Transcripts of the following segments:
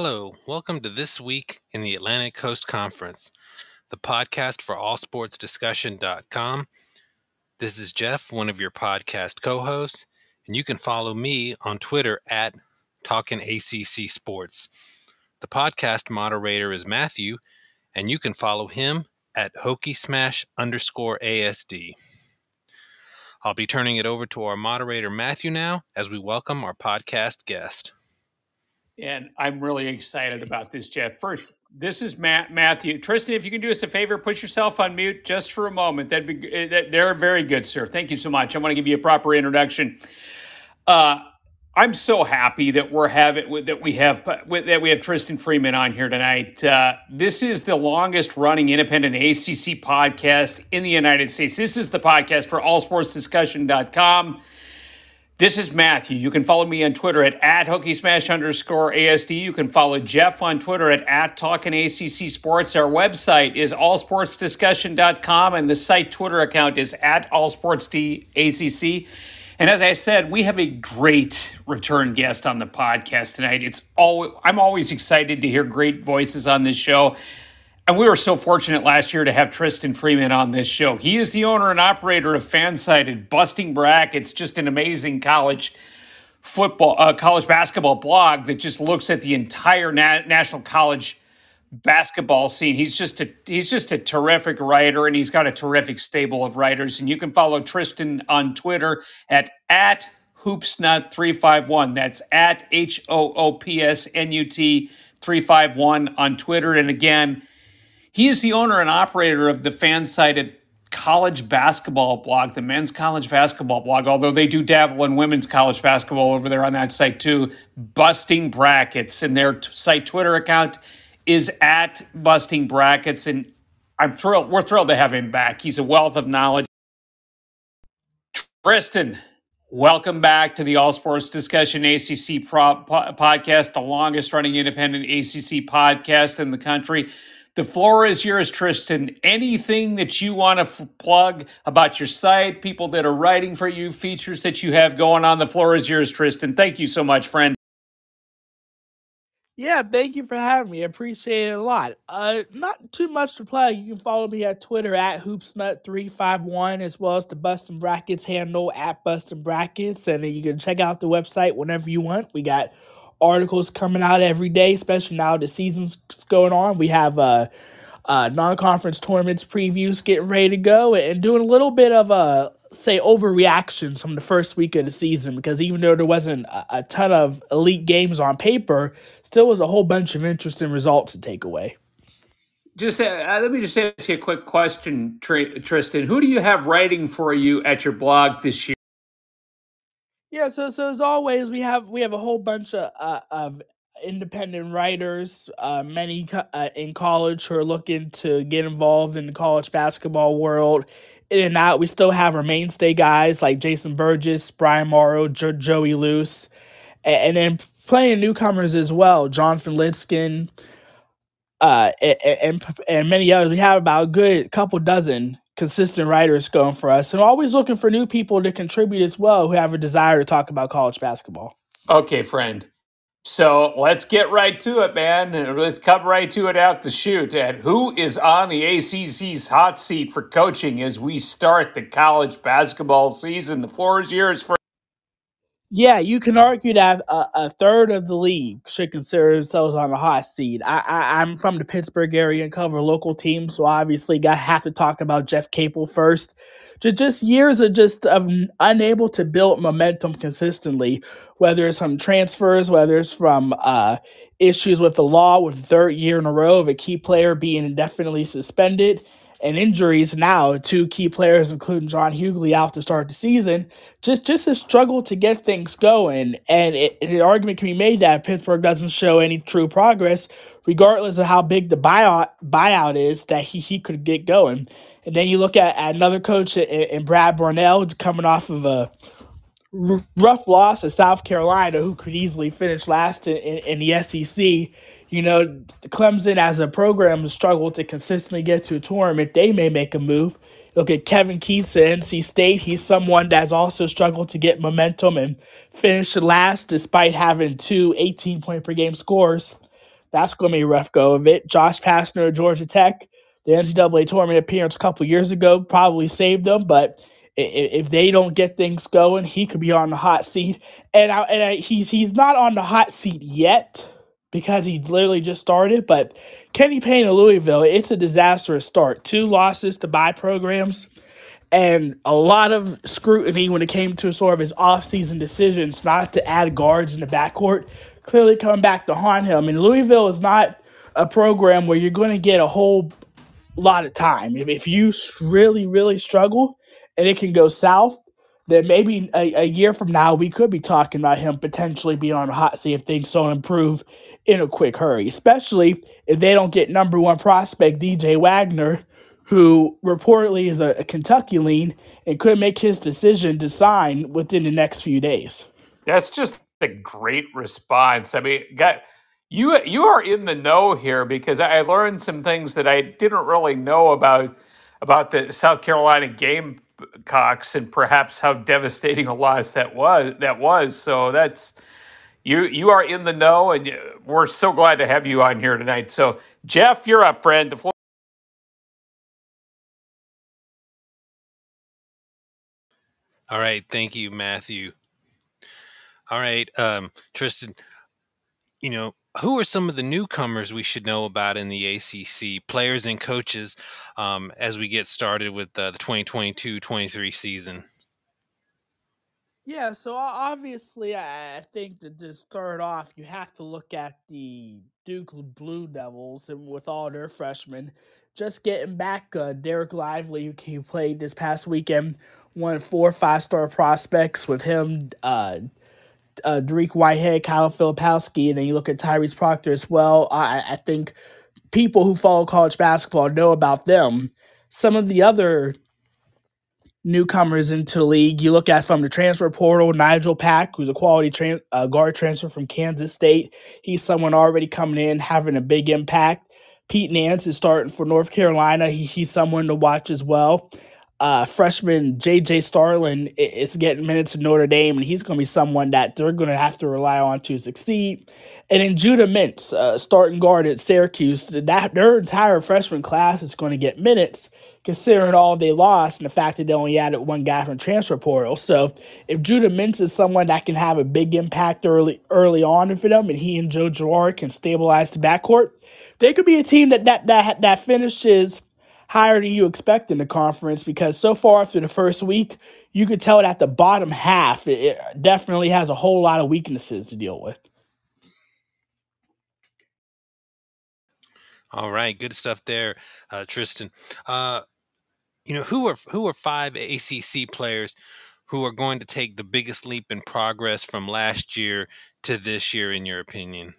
Hello, welcome to This Week in the Atlantic Coast Conference, the podcast for allsportsdiscussion.com. This is Jeff, one of your podcast co hosts, and you can follow me on Twitter at Talkin' ACC Sports. The podcast moderator is Matthew, and you can follow him at Hokie Smash underscore ASD. I'll be turning it over to our moderator, Matthew, now as we welcome our podcast guest. And I'm really excited about this, Jeff. First, this is Matt Matthew. Tristan, if you can do us a favor, put yourself on mute just for a moment. That'd be that, they're very good, sir. Thank you so much. I want to give you a proper introduction. Uh, I'm so happy that we're having that we have that we have Tristan Freeman on here tonight. Uh, this is the longest running independent ACC podcast in the United States. This is the podcast for AllSportsDiscussion.com. This is Matthew. You can follow me on Twitter at, at Hokie Smash underscore ASD. You can follow Jeff on Twitter at, at Talkin' ACC Sports. Our website is allsportsdiscussion.com and the site Twitter account is at allsportsdacc. And as I said, we have a great return guest on the podcast tonight. It's all I'm always excited to hear great voices on this show. And we were so fortunate last year to have Tristan Freeman on this show. He is the owner and operator of Fansided Busting Brackets, just an amazing college football, uh, college basketball blog that just looks at the entire na- national college basketball scene. He's just a he's just a terrific writer, and he's got a terrific stable of writers. And you can follow Tristan on Twitter at at hoopsnut351. That's at H O O P S N U T 351 on Twitter. And again, he is the owner and operator of the fan-sided college basketball blog, the men's college basketball blog, although they do dabble in women's college basketball over there on that site too. Busting Brackets, and their t- site Twitter account is at Busting Brackets. And I'm thrilled, we're thrilled to have him back. He's a wealth of knowledge. Tristan, welcome back to the All Sports Discussion ACC pro- po- podcast, the longest running independent ACC podcast in the country. The floor is yours, Tristan. Anything that you want to f- plug about your site, people that are writing for you, features that you have going on, the floor is yours, Tristan. Thank you so much, friend. Yeah, thank you for having me. I appreciate it a lot. Uh, not too much to plug. You can follow me at Twitter at hoopsnut351 as well as the Bustin' Brackets handle at Bustin' Brackets. And you can check out the website whenever you want. We got articles coming out every day, especially now the season's going on. We have uh, uh, non-conference tournaments previews getting ready to go, and doing a little bit of a say overreactions from the first week of the season because even though there wasn't a, a ton of elite games on paper, still was a whole bunch of interesting results to take away. Just uh, uh let me just ask you a quick question, Tristan. Who do you have writing for you at your blog this year? Yeah, so so as always, we have we have a whole bunch of uh, of independent writers, uh, many co- uh, in college who are looking to get involved in the college basketball world. In and out, we still have our mainstay guys like Jason Burgess, Brian Morrow, jo- Joey Luce, and, and then of newcomers as well. Jonathan Litzkin, uh, and, and and many others. We have about a good couple dozen consistent writers going for us and always looking for new people to contribute as well who have a desire to talk about college basketball. Okay, friend. So let's get right to it, man. Let's come right to it out the chute. And who is on the ACC's hot seat for coaching as we start the college basketball season? The floor is yours for yeah, you can argue that a, a, third of the league should consider themselves on a hot seat. I, I I'm from the Pittsburgh area and cover local teams, so obviously got have to talk about Jeff Capel first. Just just years of just of unable to build momentum consistently, whether it's from transfers, whether it's from uh, issues with the law, with third year in a row of a key player being indefinitely suspended and injuries now, two key players, including John Hugley, out to start the season, just just a struggle to get things going. And it, an argument can be made that Pittsburgh doesn't show any true progress, regardless of how big the buyout buyout is, that he, he could get going. And then you look at, at another coach in, in Brad Brownell coming off of a r- rough loss to South Carolina, who could easily finish last in, in, in the SEC you know, Clemson as a program struggled to consistently get to a tournament. They may make a move. Look at Kevin Keatts at NC State. He's someone that's also struggled to get momentum and finish last despite having two 18 point per game scores. That's going to be a rough go of it. Josh Pastner Georgia Tech, the NCAA tournament appearance a couple years ago probably saved them, but if they don't get things going, he could be on the hot seat. And I, and I, he's he's not on the hot seat yet because he literally just started. But Kenny Payne of Louisville, it's a disastrous start. Two losses to buy programs and a lot of scrutiny when it came to sort of his offseason decisions not to add guards in the backcourt. Clearly coming back to haunt him. I And Louisville is not a program where you're going to get a whole lot of time. If, you really, really struggle and it can go south, then maybe a, a year from now we could be talking about him potentially being on the hot seat if things don't improve in a quick hurry, especially if they don't get number one prospect DJ Wagner who reportedly is a, a Kentucky lean and could make his decision to sign within the next few days. That's just a great response. I mean, got you you are in the know here because I learned some things that I didn't really know about about the South Carolina Gamecocks and perhaps how devastating a loss that was. That was so. That's you you are in the know, and we're so glad to have you on here tonight. So, Jeff, you're up, friend. The floor. All right, thank you, Matthew. All right, um, Tristan. You know, who are some of the newcomers we should know about in the ACC, players and coaches, um, as we get started with uh, the 2022-23 season? Yeah, so obviously, I think that to start off, you have to look at the Duke Blue Devils and with all their freshmen. Just getting back uh, Dereck Lively, who played this past weekend, won four five star prospects with him, uh, uh, Dariq Whitehead, Kyle Filipowski, and then you look at Tyrese Proctor as well. I, I think people who follow college basketball know about them. Some of the other newcomers into the league, you look at from the transfer portal, Nigel Pack, who's a quality uh, guard transfer from Kansas State. He's someone already coming in, having a big impact. Pete Nance is starting for North Carolina. He, he's someone to watch as well uh, freshman JJ Starling is getting minutes to Notre Dame, and he's going to be someone that they're going to have to rely on to succeed. And then Judah Mintz, uh, starting guard at Syracuse, that their entire freshman class is going to get minutes, considering all they lost and the fact that they only added one guy from transfer portal. So if Judah Mintz is someone that can have a big impact early early on for them, and he and Joe Girard can stabilize the backcourt, they could be a team that that that that finishes higher than you expect in the conference because so far after the first week, you could tell that the bottom half it definitely has a whole lot of weaknesses to deal with. All right, good stuff there, uh, Tristan. Uh, you know who are who are five ACC players who are going to take the biggest leap in progress from last year to this year, in your opinion?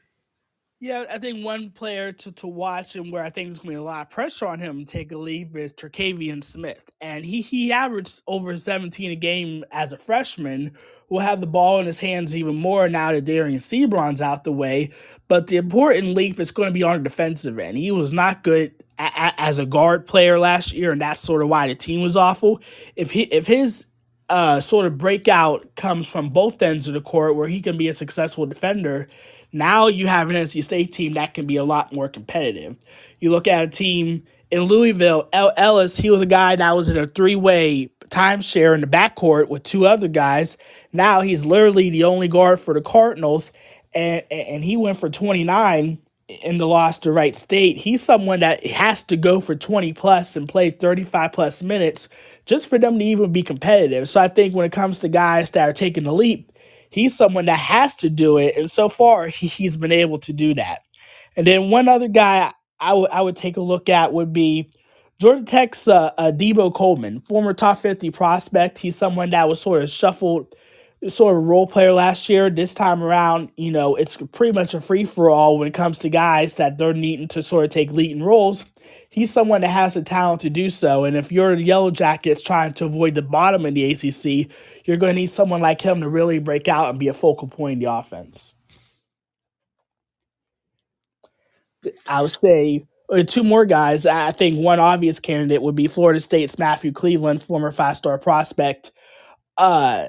Yeah, I think one player to, to watch and where I think there's going to be a lot of pressure on him to take a leap is Terquavion Smith. And he, he averaged over 17 a game as a freshman. Will have the ball in his hands even more now that Dereon Seabron's out the way. But the important leap is going to be on the defensive end. He was not good a, a, as a guard player last year, and that's sort of why the team was awful. If he if his uh, sort of breakout comes from both ends of the court, where he can be a successful defender now you have an NC State team that can be a lot more competitive. You look at a team in Louisville, El- Ellis, he was a guy that was in a three way timeshare in the backcourt with two other guys. Now he's literally the only guard for the Cardinals, and, and he went for 29 in the loss to Wright State. He's someone that has to go for 20 plus and play 35 plus minutes just for them to even be competitive. So I think when it comes to guys that are taking the leap, he's someone that has to do it, and so far he, he's been able to do that. And then one other guy I would I would take a look at would be Georgia Tech's uh, uh, Deebo Coleman, former top fifty prospect. He's someone that was sort of shuffled, sort of role player last year. This time around, you know, it's pretty much a free for all when it comes to guys that they're needing to sort of take leading roles. He's someone that has the talent to do so. And if you're the Yellow Jackets trying to avoid the bottom in the ACC, you're going to need someone like him to really break out and be a focal point in the offense. I would say two more guys. I think one obvious candidate would be Florida State's Matthew Cleveland, former five star prospect. Uh,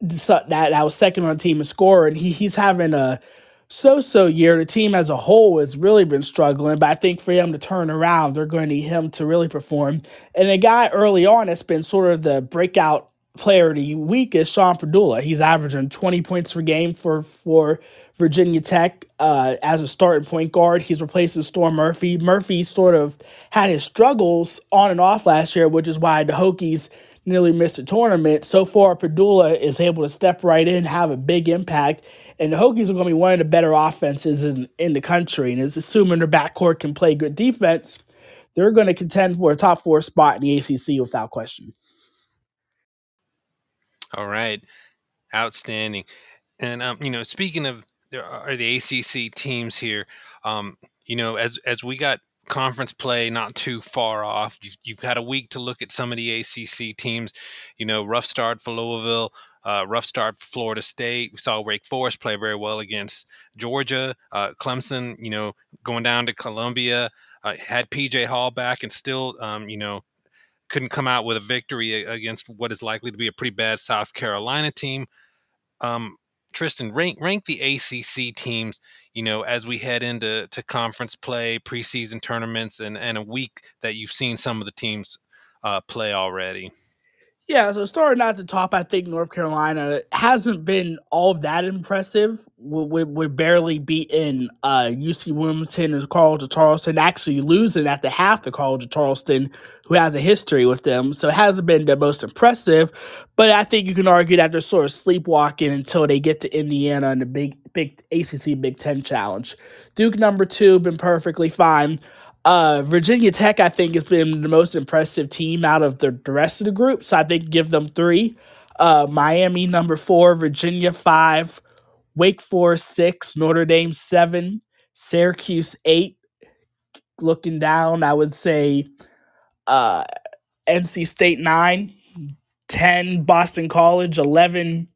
that that was second on the team in score, and he he's having a so-so year. The team as a whole has really been struggling, but I think for him to turn around, they're going to need him to really perform. And a guy early on that's been sort of the breakout player of the week is Sean Pedulla. He's averaging 20 points per game for for Virginia Tech uh, as a starting point guard. He's replacing Storm Murphy. Murphy sort of had his struggles on and off last year, which is why the Hokies nearly missed the tournament. So far, Pedulla is able to step right in, have a big impact, and the Hokies are going to be one of the better offenses in, in the country. And it's assuming their backcourt can play good defense, they're going to contend for a top four spot in the ACC without question. All right, outstanding. And um, you know, speaking of there are the ACC teams here. Um, you know, as as we got conference play not too far off, you've, you've had a week to look at some of the ACC teams. You know, rough start for Louisville. Uh, rough start for Florida State. We saw Wake Forest play very well against Georgia. Uh, Clemson, you know, going down to Columbia, uh, had PJ Hall back and still, um, you know, couldn't come out with a victory against what is likely to be a pretty bad South Carolina team. Um, Tristan, rank rank the ACC teams. You know, as we head into to conference play, preseason tournaments, and and a week that you've seen some of the teams uh, play already. Yeah, so starting at the top, I think North Carolina hasn't been all that impressive. We, we, are barely beating uh, UC Wilmington and College of Charleston, actually losing at the half to College of Charleston, who has a history with them. So it hasn't been the most impressive, but I think you can argue that they're sort of sleepwalking until they get to Indiana and the big, big ACC Big Ten Challenge. Duke number two, been perfectly fine. Uh, Virginia Tech, I think, has been the most impressive team out of the, the rest of the group. So I think give them three. Uh, Miami, number four. Virginia, five. Wake Forest, six. Notre Dame, seven. Syracuse, eight. Looking down, I would say uh, NC State, nine. 10. Boston College, 11.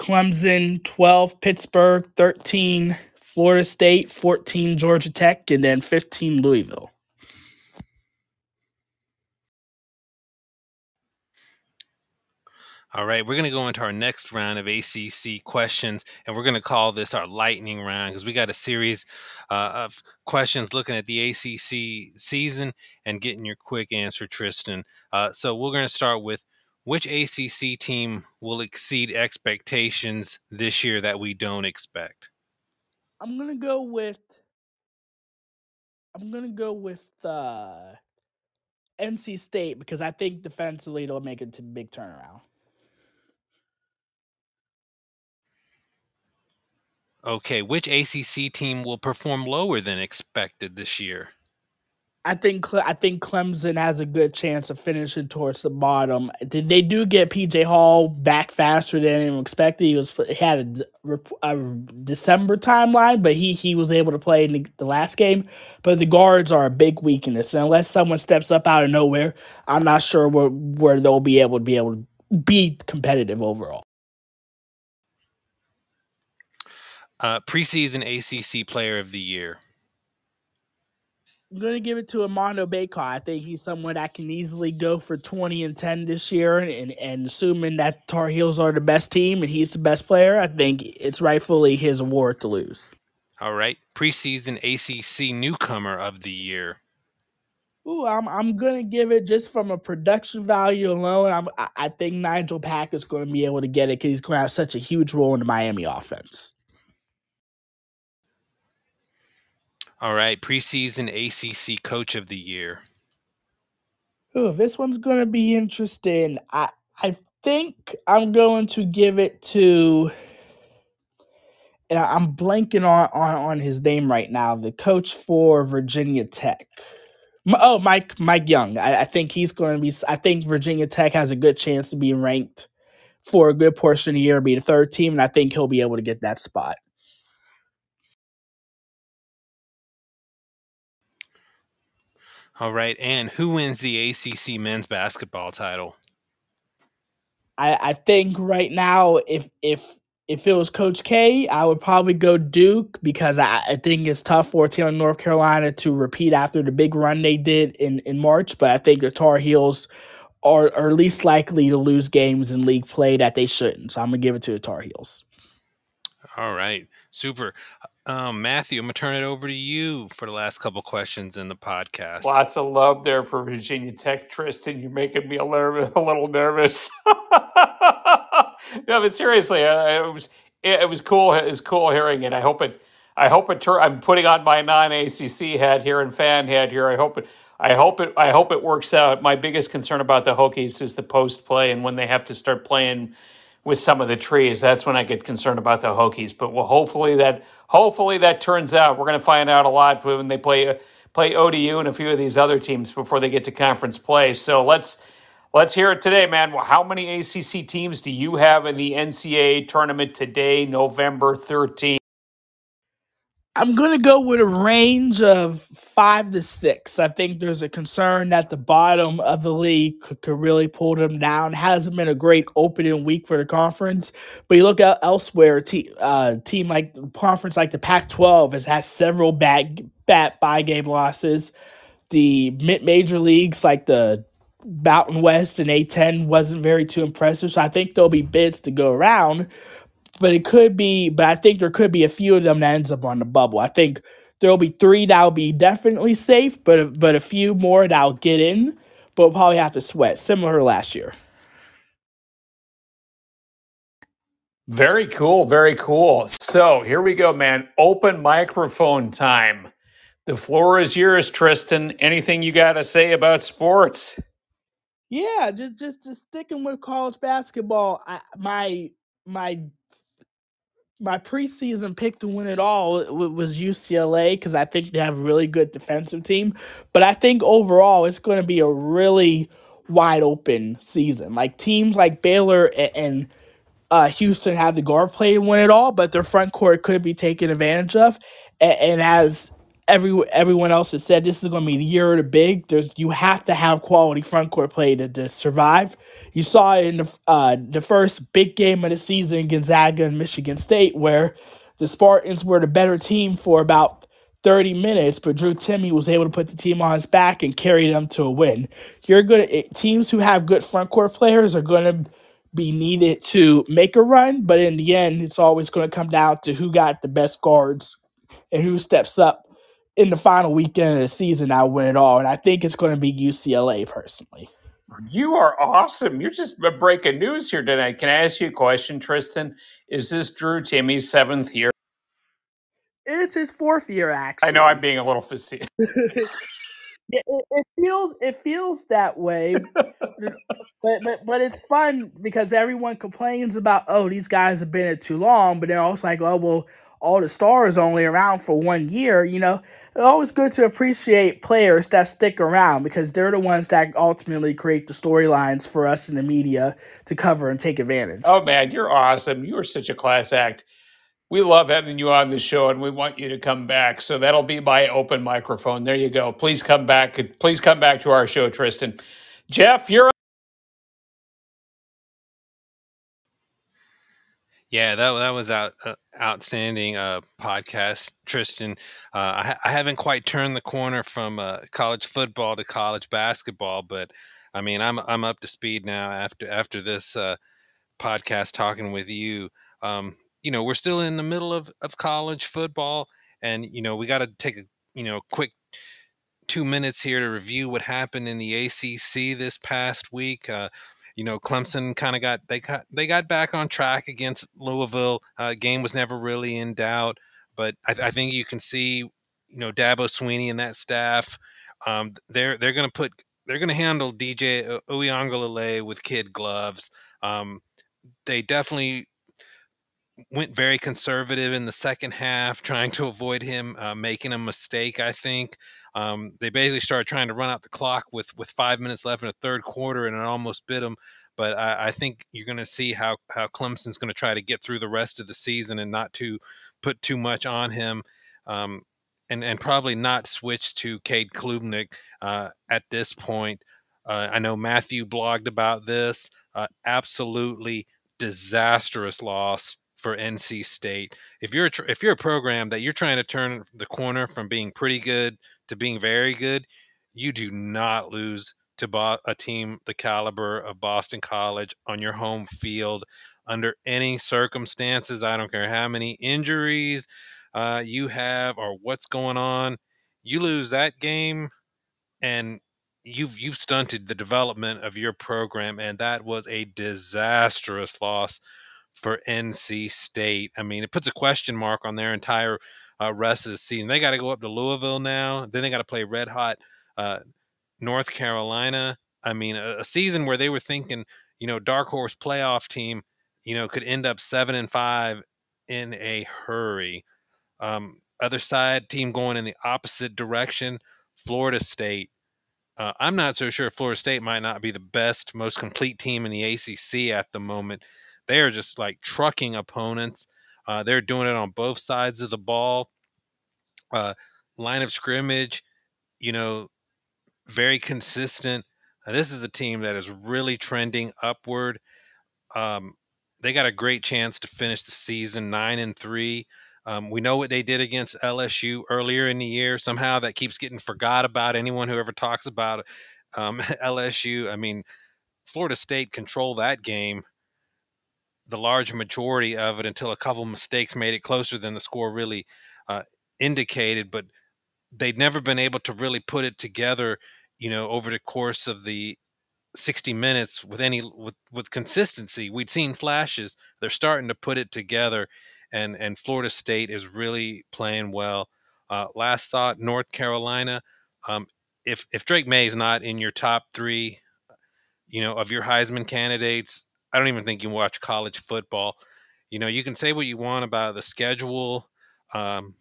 Clemson, 12. Pittsburgh, 13. Florida State, 14 Georgia Tech, and then 15 Louisville. All right, we're going to go into our next round of ACC questions, and we're going to call this our lightning round because we got a series uh, of questions looking at the ACC season and getting your quick answer, Tristan. Uh, so we're going to start with which ACC team will exceed expectations this year that we don't expect? I'm gonna go with. I'm gonna go with uh, NC State because I think defensively they'll make it to big turnaround. Okay, which ACC team will perform lower than expected this year? I think I think Clemson has a good chance of finishing towards the bottom. They do get PJ Hall back faster than anyone expected. He was he had a, a, December timeline, but he he was able to play in the, the last game. But the guards are a big weakness, and unless someone steps up out of nowhere, I'm not sure where where they'll be able to be able to be competitive overall. Uh, preseason ACC Player of the Year. I'm gonna give it to Armando Bacot. I think he's someone that can easily go for 20 and 10 this year, and and assuming that Tar Heels are the best team and he's the best player, I think it's rightfully his award to lose. All right, preseason ACC newcomer of the year. Ooh, I'm I'm gonna give it just from a production value alone. I'm, I, I think Nigel Pack is going to be able to get it because he's going to have such a huge role in the Miami offense. All right, preseason ACC Coach of the Year. Oh, this one's going to be interesting. I I think I'm going to give it to. And I'm blanking on, on on his name right now. The coach for Virginia Tech. Oh, Mike Mike Young. I, I think he's going to be. I think Virginia Tech has a good chance to be ranked for a good portion of the year, be the third team, and I think he'll be able to get that spot. All right, and who wins the ACC men's basketball title? I, I think right now, if if if it was Coach K, I would probably go Duke because I, I think it's tough for a team in North Carolina to repeat after the big run they did in, in March. But I think the Tar Heels are, are least likely to lose games in league play that they shouldn't. So I'm gonna give it to the Tar Heels. All right, super. Um, Matthew, I'm gonna turn it over to you for the last couple questions in the podcast. Lots of love there for Virginia Tech, Tristan. You're making me a little, a little nervous. no, but seriously, uh, it was it was cool. It was cool hearing it. I hope it. I hope it. Tur- I'm putting on my non-ACC hat here and fan hat here. I hope it. I hope it. I hope it works out. My biggest concern about the Hokies is the post play and when they have to start playing with some of the trees. That's when I get concerned about the Hokies. But well, hopefully that hopefully that turns out. We're going to find out a lot when they play play ODU and a few of these other teams before they get to conference play. So let's let's hear it today, man. Well, how many ACC teams do you have in the NCAA tournament today, November 13th? I'm going to go with a range of five to six. I think there's a concern that the bottom of the league could, could really pull them down. Hasn't been a great opening week for the conference, but you look at elsewhere, te- uh, team like the conference like the Pac-12 has had several bad, bad buy game losses. The mid major leagues like the Mountain West and A10 wasn't very too impressive, so I think there'll be bids to go around but it could be. But I think there could be a few of them that ends up on the bubble. I think there will be three that will be definitely safe, but but a few more that will get in, but we'll probably have to sweat, similar to last year. Very cool, very cool. So here we go, man. Open microphone time. The floor is yours, Tristan. Anything you got to say about sports? Yeah, just just just sticking with college basketball. I, my my my preseason pick to win it all was UCLA because I think they have a really good defensive team. But I think overall it's going to be a really wide open season. Like teams like Baylor and, uh, Houston have the guard play to win it all, but their front court could be taken advantage of. And, and as every everyone else has said, this is going to be the year of the big. There's you have to have quality front court play to, to survive. You saw it in the uh, the first big game of the season, Gonzaga and Michigan State, where the Spartans were the better team for about 30 minutes, but Drew Timme was able to put the team on his back and carry them to a win. You're good at teams who have good front court players are going to be needed to make a run, but in the end, it's always going to come down to who got the best guards and who steps up in the final weekend of the season. I win it all, and I think it's going to be UCLA personally. You are awesome. You're just breaking news here tonight. Can I ask you a question, Tristan? Is this Drew Timme's seventh year? It's his fourth year, actually. I know I'm being a little facetious. it, it, it, feels it feels that way, but but but it's fun because everyone complains about oh these guys have been here too long, but they're also like oh well all the stars only around for one year. You know, it's always good to appreciate players that stick around because they're the ones that ultimately create the storylines for us in the media to cover and take advantage. Oh man, you're awesome. You are such a class act. We love having you on the show and we want you to come back. So that'll be my open microphone. There you go. Please come back. Please come back to our show, Tristan. Jeff, you're Yeah, that that was out uh, outstanding uh, podcast, Tristan. Uh, I, I haven't quite turned the corner from uh, college football to college basketball, but I mean, I'm I'm up to speed now after after this uh, podcast talking with you. Um, you know, we're still in the middle of, of college football, and you know, we got to take a you know quick two minutes here to review what happened in the ACC this past week. You know, Clemson kind of got they got they got back on track against Louisville. Uh, game was never really in doubt, but I, I think you can see, you know, Dabo Swinney and that staff. Um, they're they're going to put they're going to handle DJ Uiagalelei with kid gloves. Um, they definitely went very conservative in the second half, trying to avoid him uh, making a mistake. I think um, they basically started trying to run out the clock with with five minutes left in the third quarter, and it almost bit them. But I, I think you're going to see how how Clemson's going to try to get through the rest of the season and not to put too much on him. Um, and, and probably not switch to Cade Klubnik uh, at this point. Uh, I know Matthew blogged about this. Uh, absolutely disastrous loss for NC State. If you're a, if you're a program that you're trying to turn the corner from being pretty good to being very good, you do not lose to a team the caliber of Boston College on your home field. under any circumstances. I don't care how many injuries uh, you have or what's going on. You lose that game, and you've you've stunted the development of your program, and that was a disastrous loss for NC State. I mean, it puts a question mark on their entire uh, rest of the season. They got to go up to Louisville now. Then they got to play red hot uh, North Carolina. I mean, a, a, season where they were thinking, you know, dark horse playoff team, you know, could end up seven and five in a hurry. Um, other side team going in the opposite direction, Florida State. Uh, I'm not so sure Florida State might not be the best, most complete team in the ACC at the moment. They are just like trucking opponents. Uh, they're doing it on both sides of the ball. Uh, line of scrimmage, you know, very consistent. Uh, this is a team that is really trending upward. Um, they got a great chance to finish the season nine and three. Um, we know what they did against LSU earlier in the year. Somehow that keeps getting forgot about. Anyone who ever talks about um, LSU, I mean, Florida State controlled that game, the large majority of it, until a couple mistakes made it closer than the score really uh, indicated. But they'd never been able to really put it together you know, over the course of the 60 minutes with any with with consistency. We'd seen flashes. They're starting to put it together, and and Florida State is really playing well. Uh, last thought, North Carolina. Um, if if Drake Maye is not in your top three, you know, of your Heisman candidates, I don't even think you watch college football. You know, you can say what you want about the schedule, um,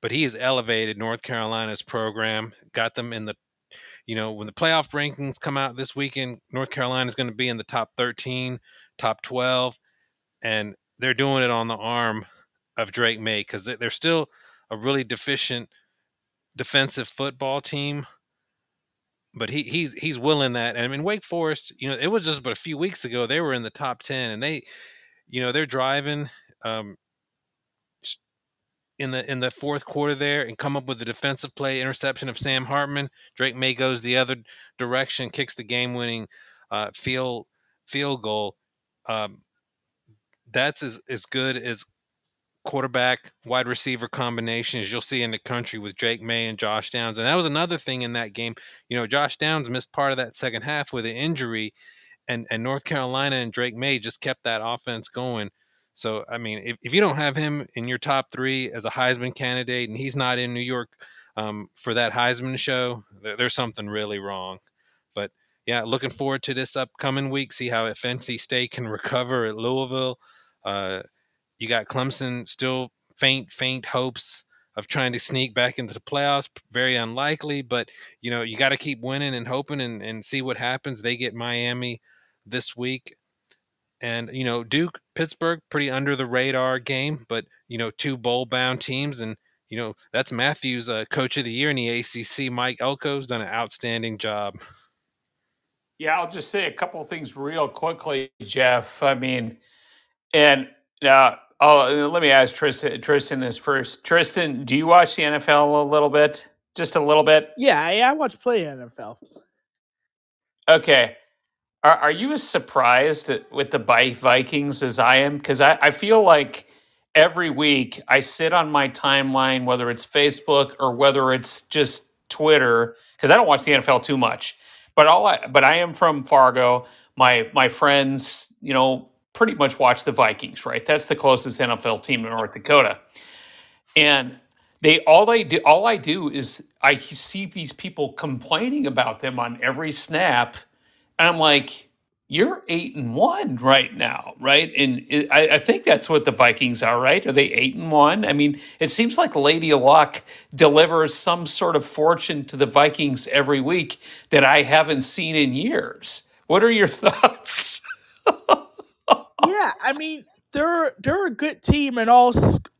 but he has elevated North Carolina's program, got them in the you know, when the playoff rankings come out this weekend, North Carolina is going to be in the top 13, top 12, and they're doing it on the arm of Drake Maye because they're still a really deficient defensive football team. But he, he's he's willing that, and I mean Wake Forest, you know, it was just but a few weeks ago they were in the top ten, and they, you know, they're driving. Um, in the in the fourth quarter there and come up with a defensive play interception of Sam Hartman. Drake Maye goes the other direction, kicks the game-winning uh, field field goal. Um, that's as as good as quarterback wide receiver combinations you'll see in the country with Drake Maye and Josh Downs. And that was another thing in that game. You know, Josh Downs missed part of that second half with an injury, and and North Carolina and Drake Maye just kept that offense going. So, I mean, if, if you don't have him in your top three as a Heisman candidate and he's not in New York um, for that Heisman show, there, there's something really wrong. But yeah, looking forward to this upcoming week, see how if NC State can recover at Louisville. Uh, you got Clemson still faint, faint hopes of trying to sneak back into the playoffs. Very unlikely, but you know you got to keep winning and hoping and, and see what happens. They get Miami this week and you know Duke, Pittsburgh, pretty under the radar game, but you know two bowl bound teams, and you know that's Matthews, uh, coach of the year in the ACC. Mike Elko's done an outstanding job. Yeah, I'll just say a couple of things real quickly, Jeff. I mean, and now uh, let me ask Tristan, Tristan this first. Tristan, do you watch the NFL a little bit? Just a little bit? Yeah, I watch play NFL. Okay. Are, are you as surprised with the Vikings as I am? Because I, I feel like every week I sit on my timeline, whether it's Facebook or whether it's just Twitter, because I don't watch the NFL too much. But all I, but I am from Fargo. My my friends, you know, pretty much watch the Vikings. Right, that's the closest NFL team in North Dakota, and they all they do all I do is I see these people complaining about them on every snap and I'm like, you're eight and one right now, right? And I, I, think that's what the Vikings are, right? Are they eight and one? I mean, it seems like Lady Luck delivers some sort of fortune to the Vikings every week that I haven't seen in years. What are your thoughts? yeah, I mean, they're they're a good team in all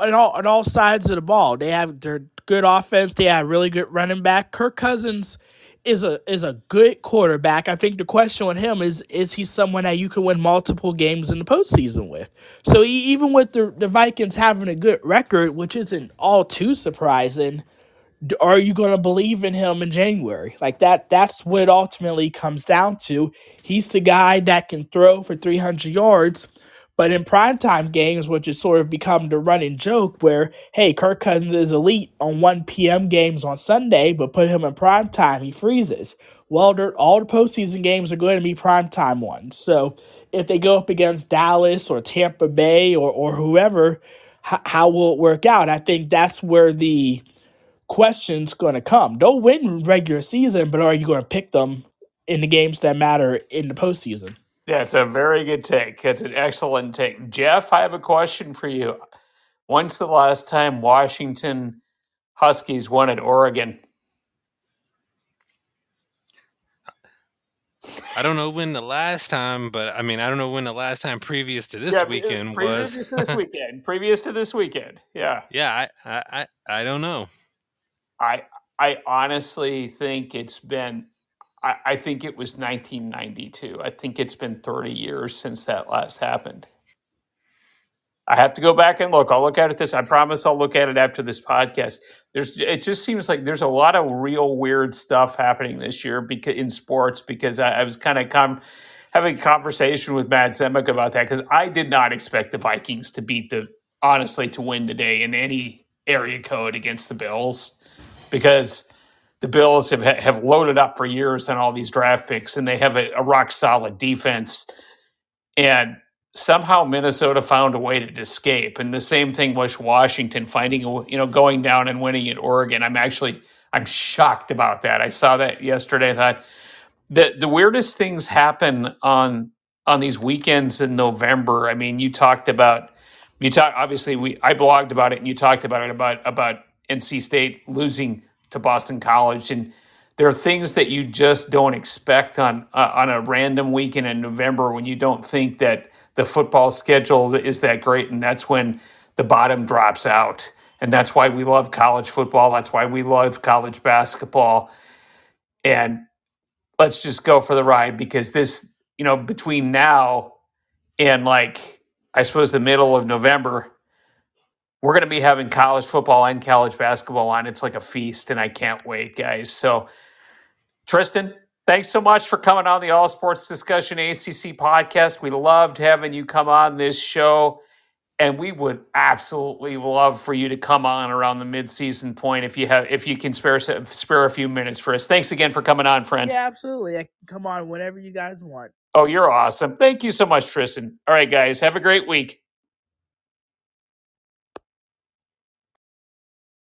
in all on all sides of the ball. They have their good offense. They have really good running back. Kirk Cousins is a is a good quarterback. I think the question with him is is he someone that you can win multiple games in the postseason with? So even with the the Vikings having a good record, which isn't all too surprising, are you going to believe in him in January? Like that that's what it ultimately comes down to. He's the guy that can throw for 300 yards, But in primetime games, which has sort of become the running joke, where, hey, Kirk Cousins is elite on 1 p.m. games on Sunday, but put him in primetime, he freezes. Well, all the postseason games are going to be primetime ones. So if they go up against Dallas or Tampa Bay or, or whoever, h- how will it work out? I think that's where the question's going to come. They'll win regular season, but are you going to pick them in the games that matter in the postseason? That's a very good take. That's an excellent take. Jeff, I have a question for you. When's the last time Washington Huskies won at Oregon? I don't know when the last time, but I mean, I don't know when the last time previous to this yeah, weekend previous was. Previous to this weekend. previous to this weekend. Yeah. Yeah, I, I, I, I don't know. I, I honestly think it's been I, think it was 1992. I think it's been 30 years since that last happened. I have to go back and look. I'll look at it this. I promise I'll look at it after this podcast. There's it just seems like there's a lot of real weird stuff happening this year because in sports because I, I was kind of com- having a conversation with Matt Zemek about that because I did not expect the Vikings to beat the honestly to win today in any area code against the Bills because the Bills have have loaded up for years on all these draft picks, and they have a, a rock solid defense. And somehow Minnesota found a way to escape. And the same thing was Washington finding, you know, going down and winning at Oregon. I'm actually I'm shocked about that. I saw that yesterday. I thought the the weirdest things happen on on these weekends in November. I mean, you talked about you talk obviously we I blogged about it and you talked about it about about NC State losing to Boston College, and there are things that you just don't expect on uh, on a random weekend in November when you don't think that the football schedule is that great, and that's when the bottom drops out. And that's why we love college football. That's why we love college basketball. And let's just go for the ride because this, you know, between now and like, I suppose the middle of November, we're going to be having college football and college basketball on. It's like a feast, and I can't wait, guys. So, Tristan, thanks so much for coming on the All Sports Discussion ACC podcast. We loved having you come on this show, and we would absolutely love for you to come on around the midseason point if you have if you can spare spare a few minutes for us. Thanks again for coming on, friend. Yeah, absolutely. I can come on whenever you guys want. Oh, you're awesome. Thank you so much, Tristan. All right, guys, have a great week.